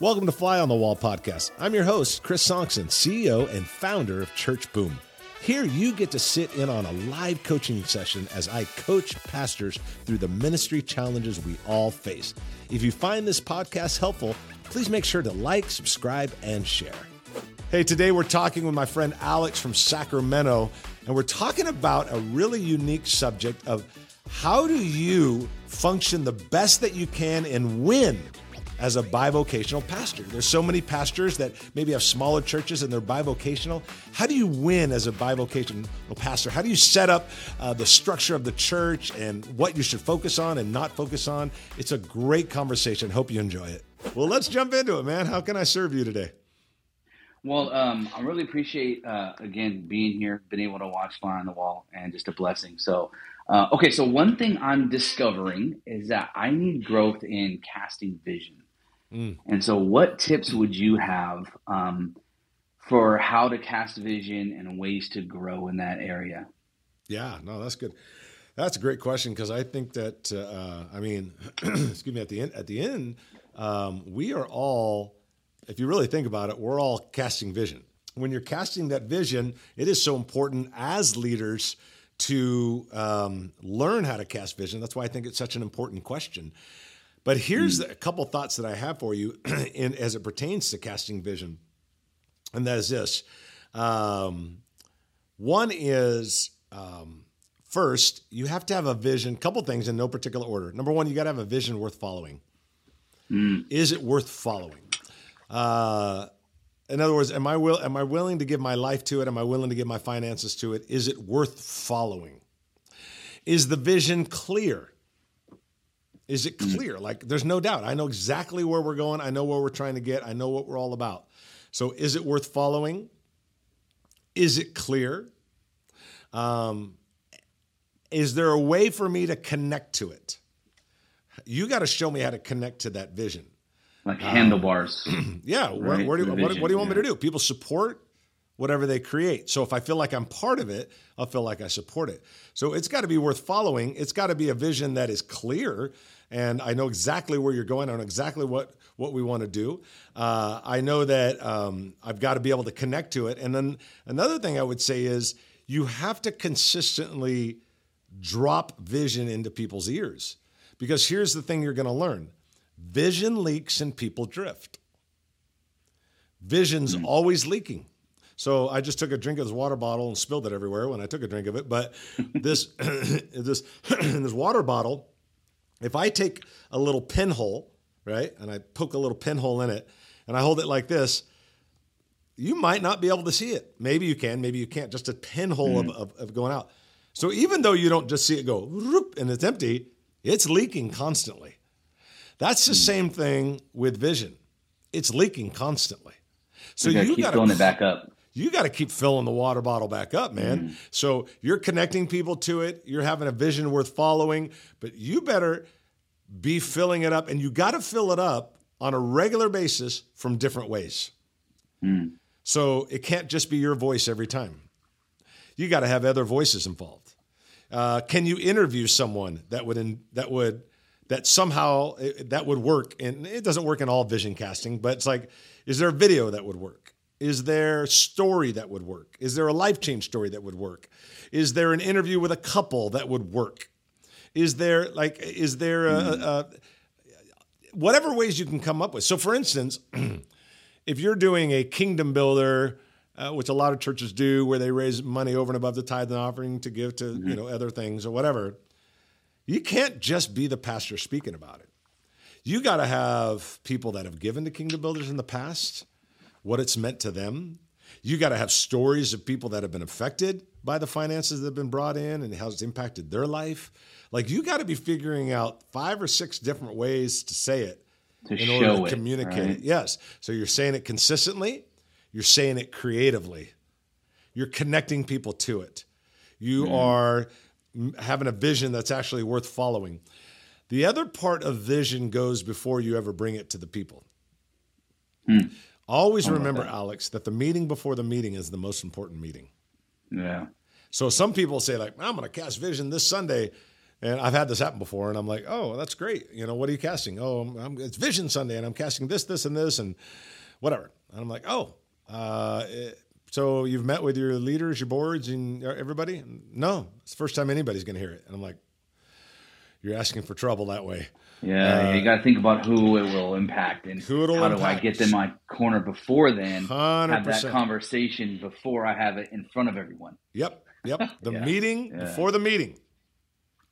Welcome to Fly on the Wall podcast. I'm your host, Chris Sonksen, CEO and founder of Church Boom. Here, you get to sit in on a live coaching session as I coach pastors through the ministry challenges we all face. If you find this podcast helpful, please make sure to like, subscribe, and share. Hey, today we're talking with my friend Alex from Sacramento, and we're talking about a really unique subject of how do you function the best that you can and win as a bivocational pastor. There's so many pastors that maybe have smaller churches and they're bivocational. How do you win as a bivocational pastor? How do you set up uh, the structure of the church and what you should focus on and not focus on? It's a great conversation. Hope you enjoy it. Well, let's jump into it, man. How can I serve you today? Well, um, I really appreciate uh, again being here, being able to watch Fly on the Wall, and just a blessing. So, uh, okay, so one thing I'm discovering is that I need growth in casting vision. Mm. And so, what tips would you have um, for how to cast vision and ways to grow in that area? Yeah, no, that's good. That's a great question because I think that uh, I mean, excuse me. At the end, at the end, um, we are all, if you really think about it, we're all casting vision. When you're casting that vision, it is so important as leaders to um, learn how to cast vision. That's why I think it's such an important question. But here's mm. a couple thoughts that I have for you in, as it pertains to casting vision. And that is this um, one is um, first, you have to have a vision, couple things in no particular order. Number one, you got to have a vision worth following. Mm. Is it worth following? Uh, in other words, am I will am I willing to give my life to it? Am I willing to give my finances to it? Is it worth following? Is the vision clear? Is it mm. clear? Like, there's no doubt. I know exactly where we're going. I know where we're trying to get. I know what we're all about. So, is it worth following? Is it clear? Um, is there a way for me to connect to it? You got to show me how to connect to that vision. Like handlebars. Um, yeah. Right? Where, where do, what, what, do you want yeah. me to do? People support whatever they create. So if I feel like I'm part of it, I'll feel like I support it. So it's got to be worth following. It's got to be a vision that is clear and I know exactly where you're going. I know exactly what what we want to do. Uh, I know that um, I've got to be able to connect to it. And then another thing I would say is you have to consistently drop vision into people's ears, because here's the thing you're going to learn: vision leaks and people drift. Vision's mm. always leaking. So I just took a drink of this water bottle and spilled it everywhere when I took a drink of it. But this this this water bottle if I take a little pinhole, right, and I poke a little pinhole in it, and I hold it like this, you might not be able to see it. Maybe you can, maybe you can't. Just a pinhole mm. of, of, of, going out. So even though you don't just see it go and it's empty, it's leaking constantly. That's the mm. same thing with vision. It's leaking constantly. So you, got to filling it back up. You got to keep filling the water bottle back up, man. Mm. So you're connecting people to it. You're having a vision worth following, but you better be filling it up, and you got to fill it up on a regular basis from different ways. Mm. So it can't just be your voice every time. You got to have other voices involved. Uh, can you interview someone that would in, that would that somehow that would work? And it doesn't work in all vision casting, but it's like, is there a video that would work? Is there a story that would work? Is there a life change story that would work? Is there an interview with a couple that would work? Is there like is there a, a whatever ways you can come up with? So, for instance, if you're doing a kingdom builder, uh, which a lot of churches do, where they raise money over and above the tithe and offering to give to mm-hmm. you know other things or whatever, you can't just be the pastor speaking about it. You got to have people that have given to kingdom builders in the past, what it's meant to them. You got to have stories of people that have been affected by the finances that have been brought in and how it's impacted their life. Like you got to be figuring out five or six different ways to say it to in order to it, communicate right? it. Yes. So you're saying it consistently, you're saying it creatively, you're connecting people to it. You mm. are having a vision that's actually worth following. The other part of vision goes before you ever bring it to the people. Mm. Always remember, that. Alex, that the meeting before the meeting is the most important meeting. Yeah. So some people say, like, I'm going to cast vision this Sunday And I've had this happen before, and I'm like, oh, that's great. You know, what are you casting? Oh, I'm, I'm, it's Vision Sunday, and I'm casting this, this, and this, and whatever. And I'm like, oh, uh, it, so you've met with your leaders, your boards, and everybody? No, it's the first time anybody's going to hear it. And I'm like, you're asking for trouble that way. Yeah, uh, you got to think about who it will impact and who it'll how impact. do I get them my corner before then? 100%. Have that conversation before I have it in front of everyone. Yep, yep. The yeah. meeting yeah. before the meeting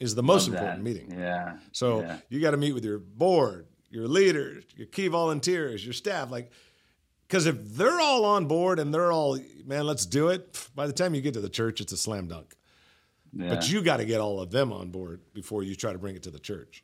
is the most Love important that. meeting. Yeah. So yeah. you got to meet with your board, your leaders, your key volunteers, your staff, like. Because if they're all on board and they're all, man, let's do it. By the time you get to the church, it's a slam dunk. Yeah. But you got to get all of them on board before you try to bring it to the church.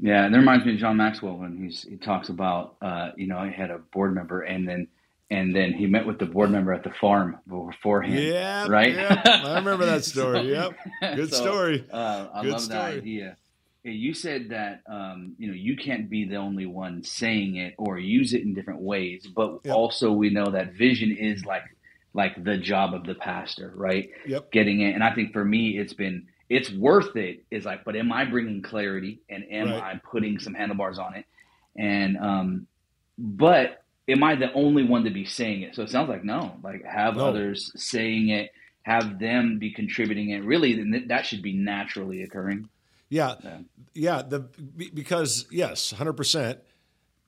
Yeah, and that reminds me of John Maxwell when he's he talks about uh, you know he had a board member and then and then he met with the board member at the farm beforehand. Yeah, right. Yeah, I remember that story. so, yep, good so, story. Uh, I good love story. that idea. You said that um, you know you can't be the only one saying it or use it in different ways, but yep. also we know that vision is like like the job of the pastor, right? Yep. Getting it, and I think for me, it's been it's worth it. Is like, but am I bringing clarity and am right. I putting some handlebars on it? And um, but am I the only one to be saying it? So it sounds like no. Like have no. others saying it, have them be contributing it. Really, then that should be naturally occurring. Yeah, yeah. yeah the because yes, hundred percent,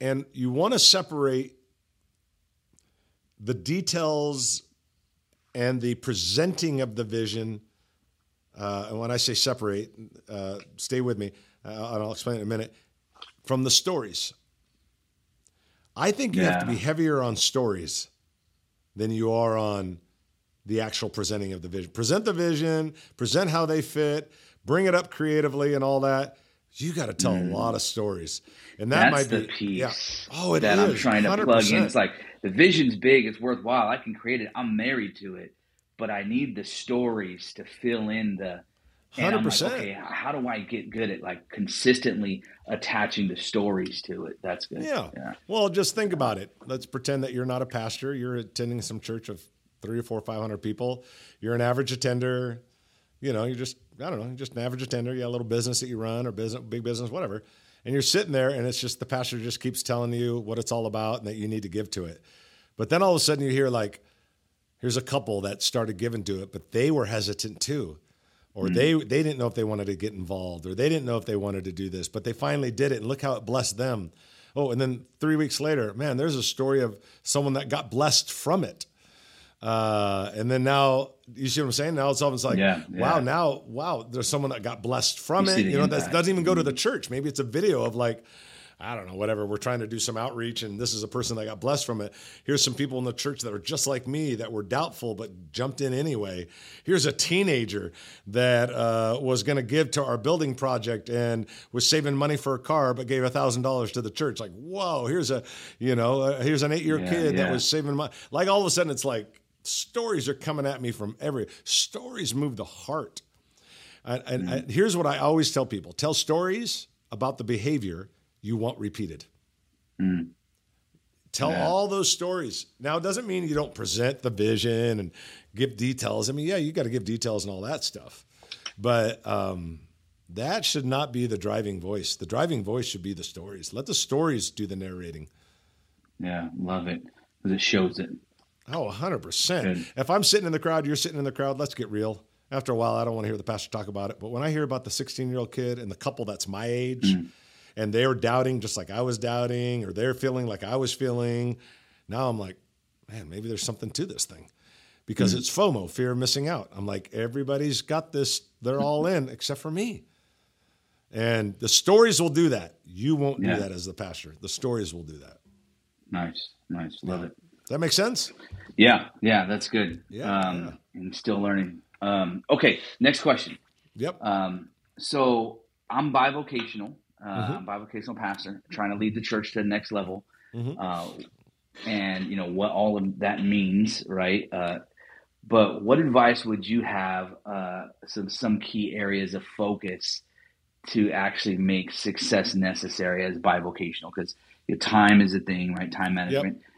and you want to separate the details and the presenting of the vision. Uh, and when I say separate, uh, stay with me, uh, and I'll explain in a minute. From the stories, I think you yeah. have to be heavier on stories than you are on the actual presenting of the vision. Present the vision, present how they fit, bring it up creatively, and all that. You got to tell mm. a lot of stories, and that That's might be the piece. Yeah. Oh, it that is, I'm trying to 100%. plug in. It's like the vision's big, it's worthwhile. I can create it. I'm married to it, but I need the stories to fill in the. Hundred percent. Okay, how do I get good at like consistently attaching the stories to it? That's good. Yeah. yeah. Well, just think about it. Let's pretend that you're not a pastor. You're attending some church of three or four, five hundred people. You're an average attender. You know, you're just I don't know, you're just an average attender. You got a little business that you run or business, big business, whatever and you're sitting there and it's just the pastor just keeps telling you what it's all about and that you need to give to it. But then all of a sudden you hear like, here's a couple that started giving to it, but they were hesitant too. Or mm-hmm. they they didn't know if they wanted to get involved, or they didn't know if they wanted to do this, but they finally did it, and look how it blessed them. Oh, and then three weeks later, man, there's a story of someone that got blessed from it. Uh, and then now, you see what I'm saying? Now it's almost like, yeah, yeah. wow, now, wow, there's someone that got blessed from you it. You know, that doesn't even go to the mm-hmm. church. Maybe it's a video of like, I don't know, whatever. We're trying to do some outreach, and this is a person that got blessed from it. Here's some people in the church that are just like me that were doubtful but jumped in anyway. Here's a teenager that uh, was going to give to our building project and was saving money for a car but gave a thousand dollars to the church. Like, whoa! Here's a, you know, uh, here's an eight year yeah, kid yeah. that was saving money. Like all of a sudden, it's like stories are coming at me from every stories move the heart and, and, mm-hmm. and, here's what i always tell people tell stories about the behavior you want repeated mm. tell yeah. all those stories now it doesn't mean you don't present the vision and give details i mean yeah you got to give details and all that stuff but um, that should not be the driving voice the driving voice should be the stories let the stories do the narrating yeah love it because it shows it Oh, 100%. If I'm sitting in the crowd, you're sitting in the crowd, let's get real. After a while, I don't want to hear the pastor talk about it. But when I hear about the 16 year old kid and the couple that's my age, mm. And they're doubting just like I was doubting, or they're feeling like I was feeling, now I'm like, man, maybe there's something to this thing because mm. it's FOMO, fear of missing out. I'm like, everybody's got this, they're all in except for me. And the stories will do that. You won't yeah. do that as the pastor. The stories will do that. Nice, nice. Love yeah. it. That makes sense. Yeah, yeah, that's good. Yeah, um, yeah. and still learning. Um, okay, next question. Yep. Um, so I'm bivocational. Uh, mm-hmm. Bivocational pastor, trying to lead the church to the next level. Mm-hmm. Uh, and you know what all of that means, right? Uh, but what advice would you have? Uh, some some key areas of focus to actually make success necessary as bivocational, because time is a thing, right? Time management. Yep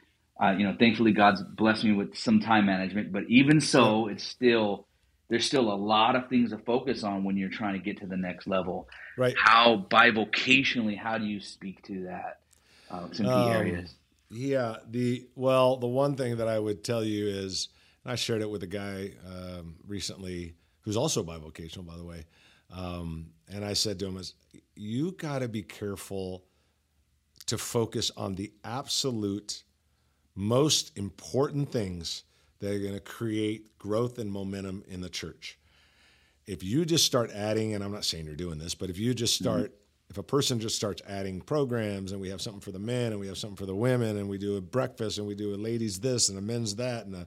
uh, you know, thankfully God's blessed me with some time management, but even so, it's still there's still a lot of things to focus on when you're trying to get to the next level. Right. How bivocationally, how do you speak to that? Uh, some key um, areas. Yeah. The well, the one thing that I would tell you is, I shared it with a guy um, recently who's also bivocational, by the way. Um, and I said to him, "Is you got to be careful to focus on the absolute most important things that are going to create growth and momentum in the church. If you just start adding, and I'm not saying you're doing this, but if you just mm-hmm. start, mm-hmm. if a person just starts adding programs and we have something for the men and we have something for the women and we do a breakfast and we do a ladies this and a men's that and a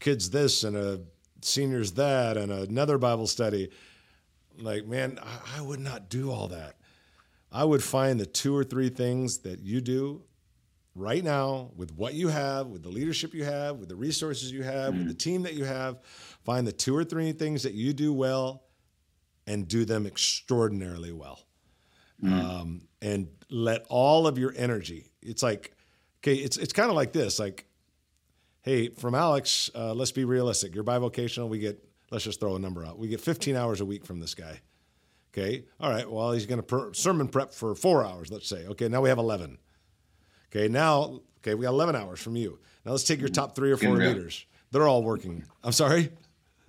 kids this and a seniors that and another Bible study, like, man, I, I would not do all that. I would find the two or three things that you do right now with what you have, with the leadership you have, with the resources you have, mm with the team that you have. Find the two or three things that you do well and do them extraordinarily well. mm Um, and let all of your energy, it's like, okay, it's, it's kind of like this like, hey, from Alex, uh, let's be realistic. You're bivocational. We get, let's just throw a number out. We get 15 hours a week from this guy. Okay. All right. Well, he's going to per- sermon prep for four hours, let's say. Okay. Now we have 11. Okay. Now, okay, we got 11 hours from you. Now let's take your top three or four leaders. They're all working. I'm sorry?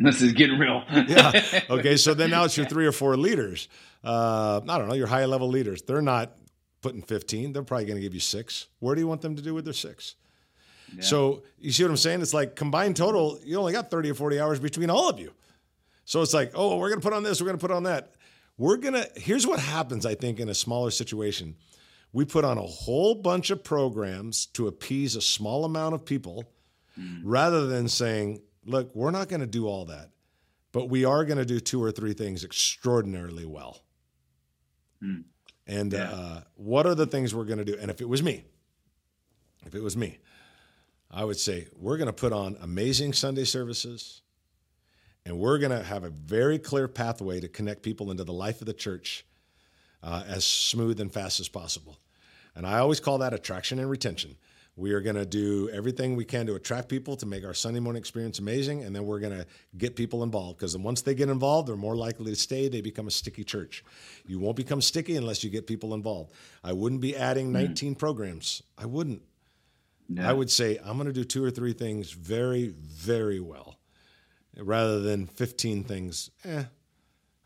This is getting real. yeah. Okay. So then now it's your three or four leaders. Uh, I don't know, your high level leaders. They're not putting 15. They're probably going to give you six. Where do you want them to do with their six? Yeah. So you see what I'm saying? It's like combined total, you only got 30 or 40 hours between all of you. So it's like, oh, we're going to put on this, we're going to put on that. We're going to, here's what happens, I think, in a smaller situation. We put on a whole bunch of programs to appease a small amount of people mm. rather than saying, look, we're not going to do all that, but we are going to do two or three things extraordinarily well. Mm. And yeah. uh, what are the things we're going to do? And if it was me, if it was me, I would say we're going to put on amazing Sunday services and we're going to have a very clear pathway to connect people into the life of the church uh, as smooth and fast as possible. And I always call that attraction and retention. We are going to do everything we can to attract people to make our Sunday morning experience amazing. And then we're going to get people involved because once they get involved, they're more likely to stay. They become a sticky church. You won't become sticky unless you get people involved. I wouldn't be adding 19 mm. programs. I wouldn't. No. I would say I'm going to do two or three things very, very well rather than 15 things. Eh,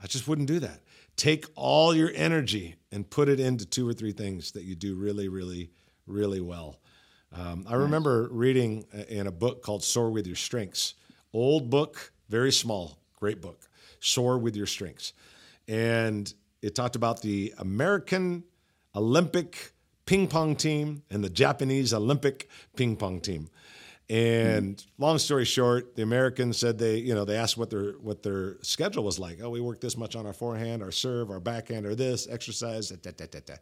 I just wouldn't do that. Take all your energy and put it into two or three things that you do really, really, really well. Um, I remember reading in a book called Soar with Your Strengths. Old book, very small, great book. Soar with Your Strengths. And it talked about the American Olympic ping pong team and the Japanese Olympic ping pong team. And long story short, the Americans said they, you know, they asked what their what their schedule was like. Oh, we work this much on our forehand, our serve, our backhand, or this exercise. Da, da, da,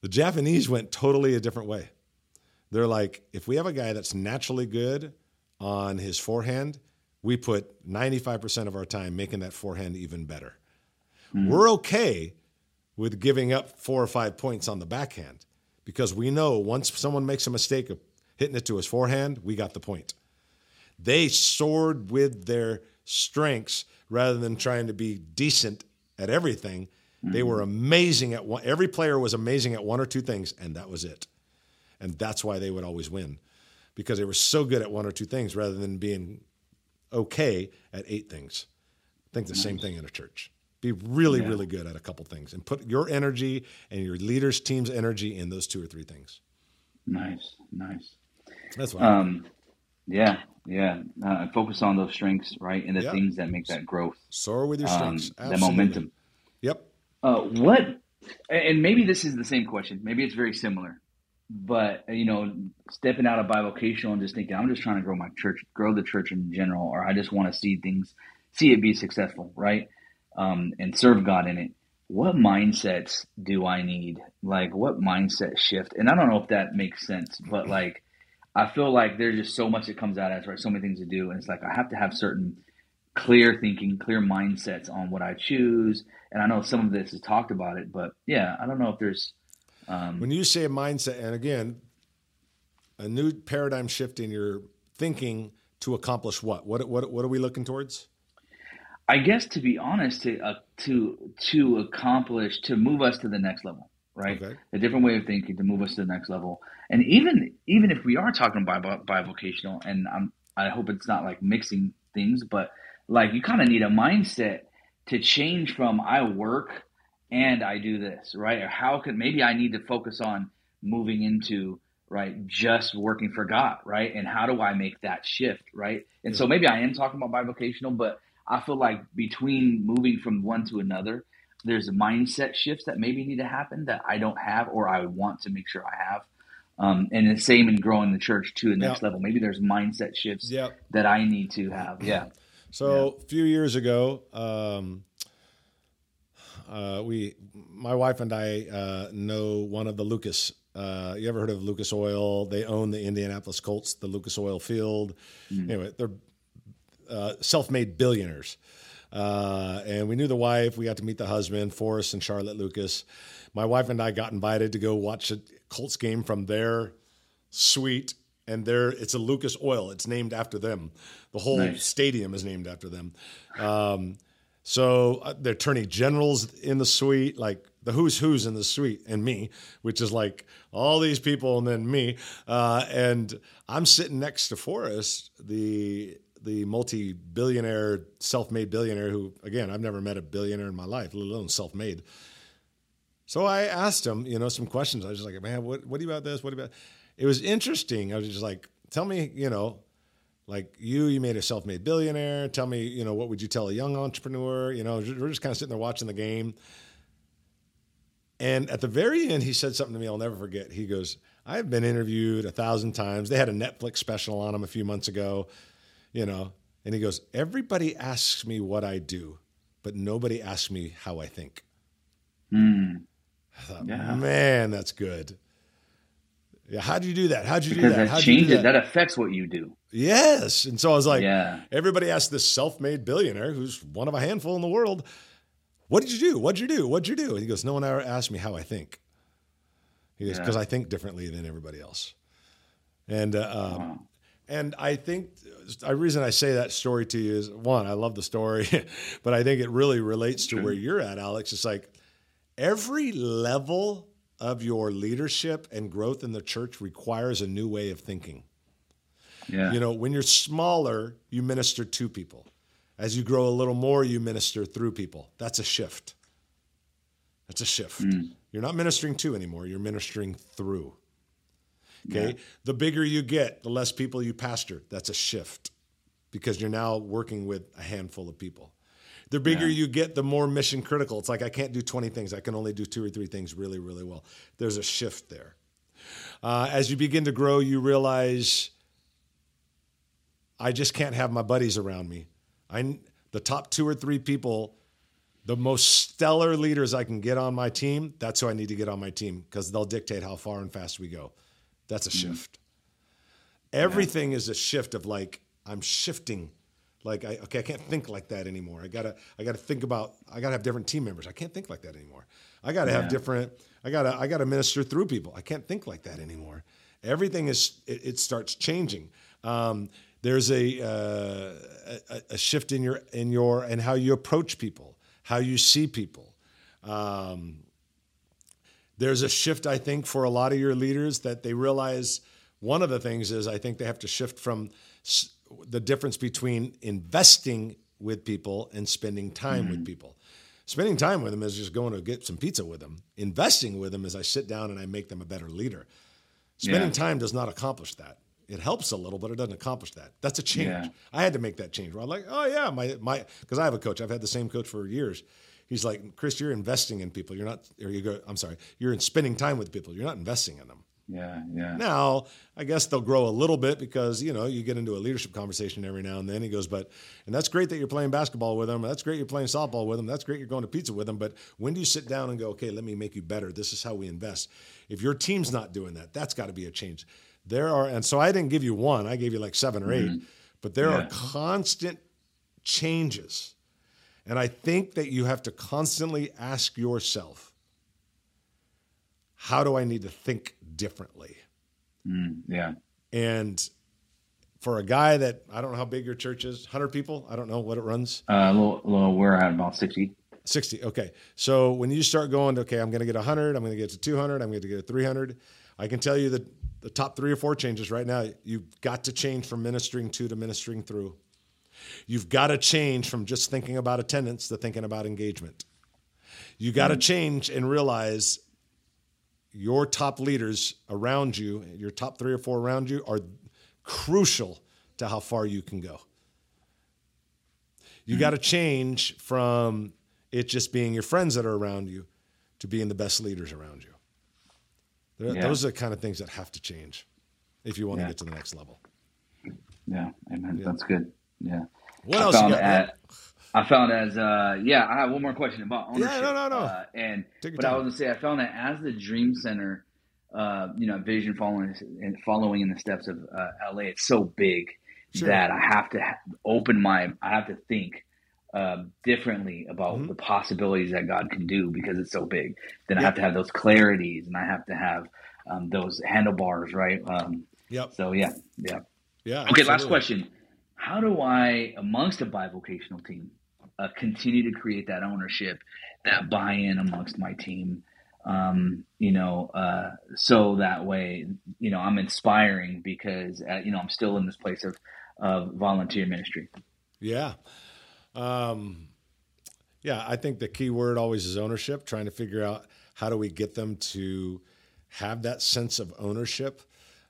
the Japanese went totally a different way. They're like, if we have a guy that's naturally good on his forehand, we put 95% of our time making that forehand even better. Mm-hmm. We're okay with giving up four or five points on the backhand because we know once someone makes a mistake of hitting it to his forehand, we got the point. They soared with their strengths rather than trying to be decent at everything. Mm-hmm. They were amazing at one. Every player was amazing at one or two things, and that was it. And that's why they would always win because they were so good at one or two things rather than being okay at eight things. I think the nice. same thing in a church. Be really, yeah. really good at a couple things and put your energy and your leaders' team's energy in those two or three things. Nice, nice. That's why. Um, yeah, yeah. Uh, focus on those strengths, right, and the yeah. things that make that growth. Soar with your um, strengths. Um, the momentum. Uh, what? And maybe this is the same question. Maybe it's very similar, but you know, stepping out of bivocational and just thinking, I'm just trying to grow my church, grow the church in general, or I just want to see things, see it be successful, right? um, and serve God in it, what mindsets do I need? Like, what mindset shift? And I don't know if that makes sense, but like, I feel like there's just so much that comes out as right, so many things to do, and it's like I have to have certain clear thinking, clear mindsets on what I choose. And I know some of this is talked about it, but yeah, I don't know if there's. Um, when you say a mindset, and again, a new paradigm shift in your thinking to accomplish what? What what what are we looking towards? I guess to be honest, to uh, to to accomplish to move us to the next level, right? Okay. A different way of thinking to move us to the next level, and even even if we are talking bi- bivocational, and I'm I hope it's not like mixing things, but like you kind of need a mindset to change from I work and I do this, right? Or how could maybe I need to focus on moving into right just working for God, right? And how do I make that shift, right? And yeah. so maybe I am talking about bivocational, but I feel like between moving from one to another, there's mindset shifts that maybe need to happen that I don't have or I want to make sure I have. Um, and the same in growing the church to the next yep. level. Maybe there's mindset shifts yep. that I need to have. Yeah. So yeah. a few years ago, um, uh, we, my wife and I, uh, know one of the Lucas. Uh, you ever heard of Lucas Oil? They own the Indianapolis Colts, the Lucas Oil Field. Mm. Anyway, they're uh, self-made billionaires. Uh, and we knew the wife. We got to meet the husband, Forrest and Charlotte Lucas. My wife and I got invited to go watch a Colts game from their suite, and there it's a Lucas Oil. It's named after them. The whole nice. stadium is named after them. Um, so uh, the attorney general's in the suite, like the who's who's in the suite, and me, which is like all these people, and then me. Uh, and I'm sitting next to Forrest, the the multi-billionaire, self-made billionaire who, again, I've never met a billionaire in my life, let alone self-made. So I asked him, you know, some questions. I was just like, man, what, what do you about this? What about? It was interesting. I was just like, tell me, you know, like you, you made a self-made billionaire. Tell me, you know, what would you tell a young entrepreneur? You know, we're just kind of sitting there watching the game. And at the very end, he said something to me I'll never forget. He goes, I've been interviewed a thousand times. They had a Netflix special on him a few months ago you know, and he goes, Everybody asks me what I do, but nobody asks me how I think. Mm. I thought, yeah. man, that's good. Yeah, how do you do that? How'd you because do that? That changes. That? that? affects what you do. Yes, and so I was like, yeah. Everybody asked this self-made billionaire, who's one of a handful in the world, "What did you do? What'd you do? What'd you do?" And he goes, "No one ever asked me how I think." He goes, "Because yeah. I think differently than everybody else." And uh, um, wow. And I think the reason I say that story to you is one, I love the story, but I think it really relates to where you're at, Alex. It's like every level of your leadership and growth in the church requires a new way of thinking. Yeah. You know, when you're smaller, you minister to people. As you grow a little more, you minister through people. That's a shift. That's a shift. Mm. You're not ministering to anymore, you're ministering through. Okay. Yeah. The bigger you get, the less people you pastor. That's a shift because you're now working with a handful of people. The bigger yeah. you get, the more mission critical. It's like I can't do 20 things. I can only do two or three things really, really well. There's a shift there. Uh, as you begin to grow, you realize I just can't have my buddies around me. I the top two or three people, the most stellar leaders I can get on my team. That's who I need to get on my team because they'll dictate how far and fast we go. That's a mm-hmm. shift. Everything yeah. is a shift of like I'm shifting. Like I okay, I can't think like that anymore. I gotta I gotta think about I gotta have different team members. I can't think like that anymore. I gotta yeah. have different. I gotta I gotta minister through people. I can't think like that anymore. Everything is it, it starts changing. Um, there's a, uh, a, a shift in your in your and how you approach people, how you see people. Um, there's a shift, I think, for a lot of your leaders that they realize one of the things is I think they have to shift from the difference between investing with people and spending time mm-hmm. with people. Spending time with them is just going to get some pizza with them. Investing with them is I sit down and I make them a better leader. Spending yeah. time does not accomplish that. It helps a little, but it doesn't accomplish that. That's a change. Yeah. I had to make that change. Where I'm like, oh yeah, my my because I have a coach. I've had the same coach for years he's like, Chris, you're investing in people. You're not, or you go, I'm sorry, you're in spending time with people. You're not investing in them. Yeah, yeah. Now, I guess they'll grow a little bit because, you know, you get into a leadership conversation every now and then. He goes, but, and that's great that you're playing basketball with them. That's great you're playing softball with them. That's great you're going to pizza with them. But when do you sit down and go, okay, let me make you better? This is how we invest. If your team's not doing that, that's got to be a change. There are, and so I didn't give you one, I gave you like seven or 8 mm-hmm. but there yeah. are constant changes and I think that you have to constantly ask yourself, how do I need to think differently? Mm, yeah. And for a guy that I don't know how big your church is, 100 people. I don't know what it runs. Uh, a little, a little, we're at about 60. 60. Okay. So when you start going, okay, I'm going to get 100, I'm going to get to 200, I'm going to get to 300. I can tell you that the top three or four changes right now, you've got to change from ministering to to ministering through. You've got to change from just thinking about attendance to thinking about engagement. You got to mm-hmm. change and realize your top leaders around you, your top three or four around you, are crucial to how far you can go. You mm-hmm. got to change from it just being your friends that are around you to being the best leaders around you. Yeah. Those are the kind of things that have to change if you want yeah. to get to the next level. Yeah, amen. Yeah. That's good. Yeah. What I else found at, I found as uh, yeah, I have one more question about ownership. Yeah, no, no, no. Uh, and but time. I was gonna say I found that as the Dream Center, uh, you know, vision following and following in the steps of uh, LA, it's so big sure. that I have to open my, I have to think uh, differently about mm-hmm. the possibilities that God can do because it's so big. Then I have to have those clarities, and I have to have um, those handlebars, right? Um, yep. So yeah, yeah, yeah. Okay, absolutely. last question how do I, amongst a bivocational team, uh, continue to create that ownership, that buy-in amongst my team? Um, you know, uh, so that way, you know, I'm inspiring because uh, you know I'm still in this place of of volunteer ministry. Yeah, um, yeah. I think the key word always is ownership. Trying to figure out how do we get them to have that sense of ownership.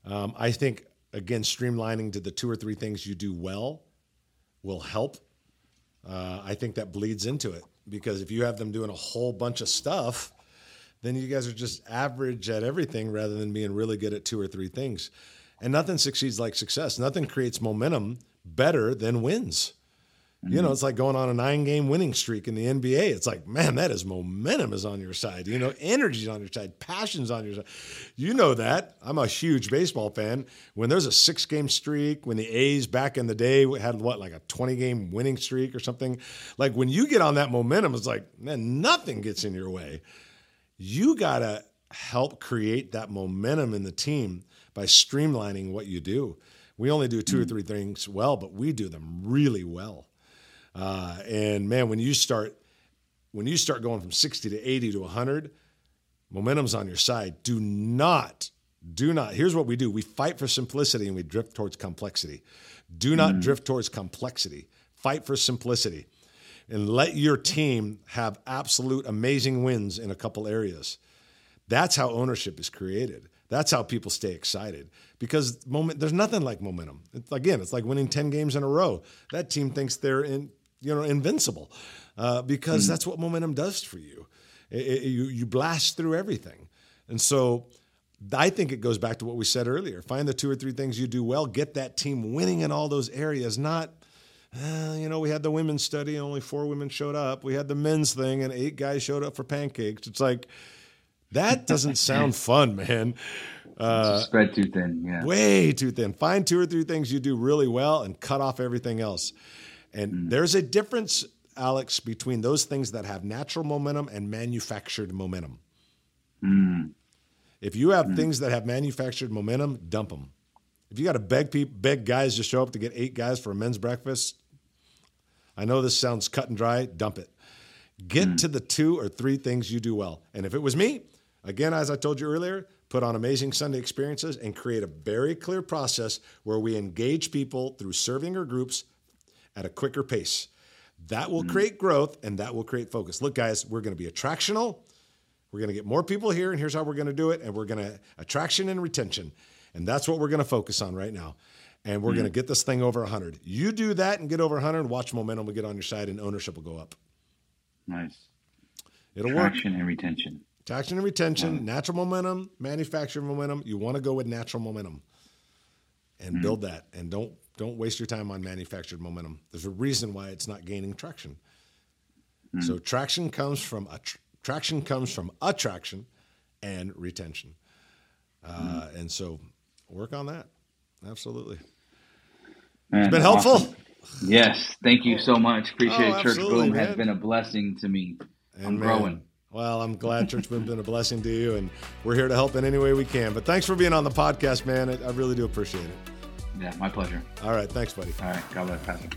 Um, I think again, streamlining to the two or three things you do well will help. Uh, I think that bleeds into it because if you have them doing a whole bunch of stuff, then you guys are just average at everything rather than being really good at two or three things. And nothing succeeds like success. Nothing creates momentum better than wins. Mm-hmm. You know, it's like going on a nine game winning streak in the NBA. It's like, man, that is momentum is on your side. You know, energy's on your side, passion's on your side. You know that. I'm a huge baseball fan. When there's a six game streak, when the A's back in the day had what, like a 20 game winning streak or something, like when you get on that momentum, it's like, man, nothing gets in your way. You got to help create that momentum in the team by streamlining what you do. We only do 2 mm-hmm. or three things well, but we do them really well. Uh, and man, when you start when you start going from 60 to 80 to 100, momentum's on your side. Do not, do not. Here's what we do: we fight for simplicity and we drift towards complexity. Do not mm. drift towards complexity. Fight for simplicity, and let your team have absolute amazing wins in a couple areas. That's how ownership is created. That's how people stay excited because moment there's nothing like momentum. It's, again, it's like winning 10 games in a row. That team thinks they're in you know invincible uh, because mm that's what momentum does for you. It, it, you you blast through everything, and so I think it goes back to what we said earlier. Find the two or three things you do well. Get that team winning in all those areas. Not uh, you know, we had the women's study and only four women showed up. We had the men's thing and eight guys showed up for pancakes. It's like that doesn't sound fun, man. Uh, spread too thin, yeah. Way too thin. Find two or three things you do really well and cut off everything else. And mm. there's a difference, Alex, between those things that have natural momentum and manufactured momentum. Mm. If you have mm. things that have manufactured momentum, dump them. If you got to beg people, beg guys to show up to get eight guys for a men's breakfast, I know this sounds cut and dry. Dump it. Get mm. to the two or three things you do well. And if it was me, again, as I told you earlier, put on amazing Sunday experiences and create a very clear process where we engage people through serving our groups at a quicker pace. That will mm-hmm. create growth and that will create focus. Look, guys, we're going to be attractional. We're going to get more people here, and here's how we're going to do it. And we're going to attraction and retention. And that's what we're going to focus on right now. And we're mm-hmm. going to get this thing over 100. You do that and get over 100, watch momentum will get on your side and ownership will go up. Nice. It'll work. Traction and retention. Traction and retention, natural momentum, manufacturing momentum. You want to go with natural momentum and mm-hmm. build that. And don't don't waste your time on manufactured momentum. There's a reason why it's not gaining traction. Mm. So traction comes from traction comes from attraction and retention. Uh, mm. And so work on that. Absolutely. Man, it's been helpful. Awesome. Yes. Thank you so much. Appreciate oh. Church Boom man. has been a blessing to me. And I'm man, growing. Well, I'm glad Church Boom has been a blessing to you, and we're here to help in any way we can. But thanks for being on the podcast, man. I, I really do appreciate it. Yeah, my pleasure. All right. Thanks, buddy. All right. God bless, Pastor.